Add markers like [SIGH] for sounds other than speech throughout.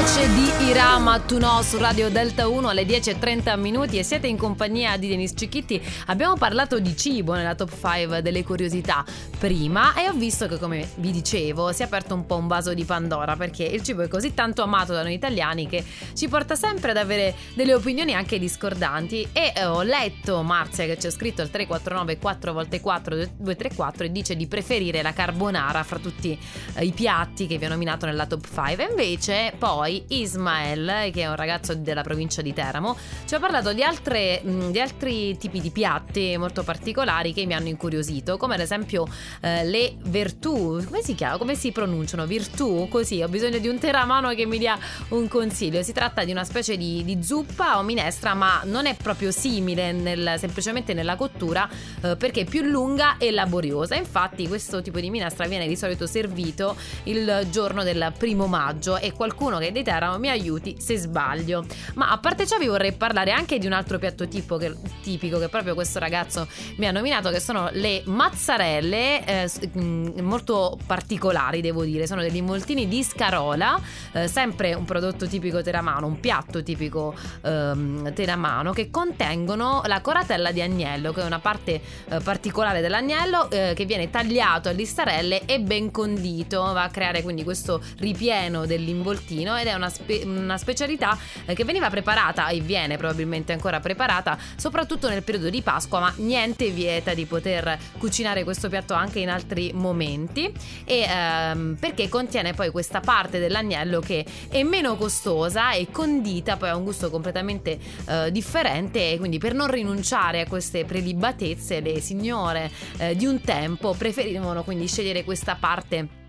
voce di Irama Tuno su Radio Delta 1 alle 10.30 minuti e siete in compagnia di Denis Cicchitti. Abbiamo parlato di cibo nella top 5 delle curiosità prima e ho visto che come vi dicevo si è aperto un po' un vaso di Pandora perché il cibo è così tanto amato da noi italiani che ci porta sempre ad avere delle opinioni anche discordanti e eh, ho letto Marzia che c'è scritto al 349 4x4 234 e dice di preferire la carbonara fra tutti eh, i piatti che vi ho nominato nella top 5 e invece poi Ismael che è un ragazzo della provincia di Teramo ci ha parlato di, altre, mh, di altri tipi di piatti molto particolari che mi hanno incuriosito come ad esempio eh, le virtù come si chiama? come si pronunciano? virtù? così ho bisogno di un teramano che mi dia un consiglio si tratta di una specie di, di zuppa o minestra ma non è proprio simile nel, semplicemente nella cottura eh, perché è più lunga e laboriosa infatti questo tipo di minestra viene di solito servito il giorno del primo maggio e qualcuno che è di Teramo mi aiuti se sbaglio. Ma a parte ciò vi vorrei parlare anche di un altro piatto tipo che, tipico che proprio questo ragazzo mi ha nominato che sono le mazzarelle eh, mm, molto particolari devo dire, sono degli involtini di scarola, eh, sempre un prodotto tipico teramano, un piatto tipico ehm, teramano che contengono la coratella di agnello che è una parte eh, particolare dell'agnello eh, che viene tagliato a listarelle e ben condito, va a creare quindi questo ripieno dell'involtino ed è una, spe- una specialità eh, che veniva preparata e viene probabilmente ancora preparata soprattutto nel periodo di Pasqua, ma niente vieta di poter cucinare questo piatto anche in altri momenti. E ehm, perché contiene poi questa parte dell'agnello che è meno costosa e condita, poi ha un gusto completamente eh, differente e quindi per non rinunciare a queste prelibatezze le signore eh, di un tempo preferivano quindi scegliere questa parte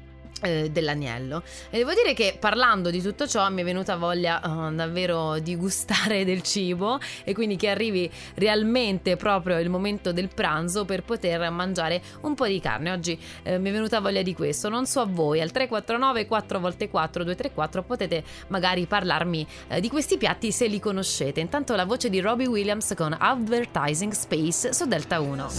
dell'agnello. E devo dire che parlando di tutto ciò mi è venuta voglia uh, davvero di gustare [LAUGHS] del cibo e quindi che arrivi realmente proprio il momento del pranzo per poter mangiare un po' di carne. Oggi eh, mi è venuta voglia di questo. Non so a voi al 349 4x4 234 potete magari parlarmi eh, di questi piatti se li conoscete. Intanto la voce di Robbie Williams con Advertising Space su Delta 1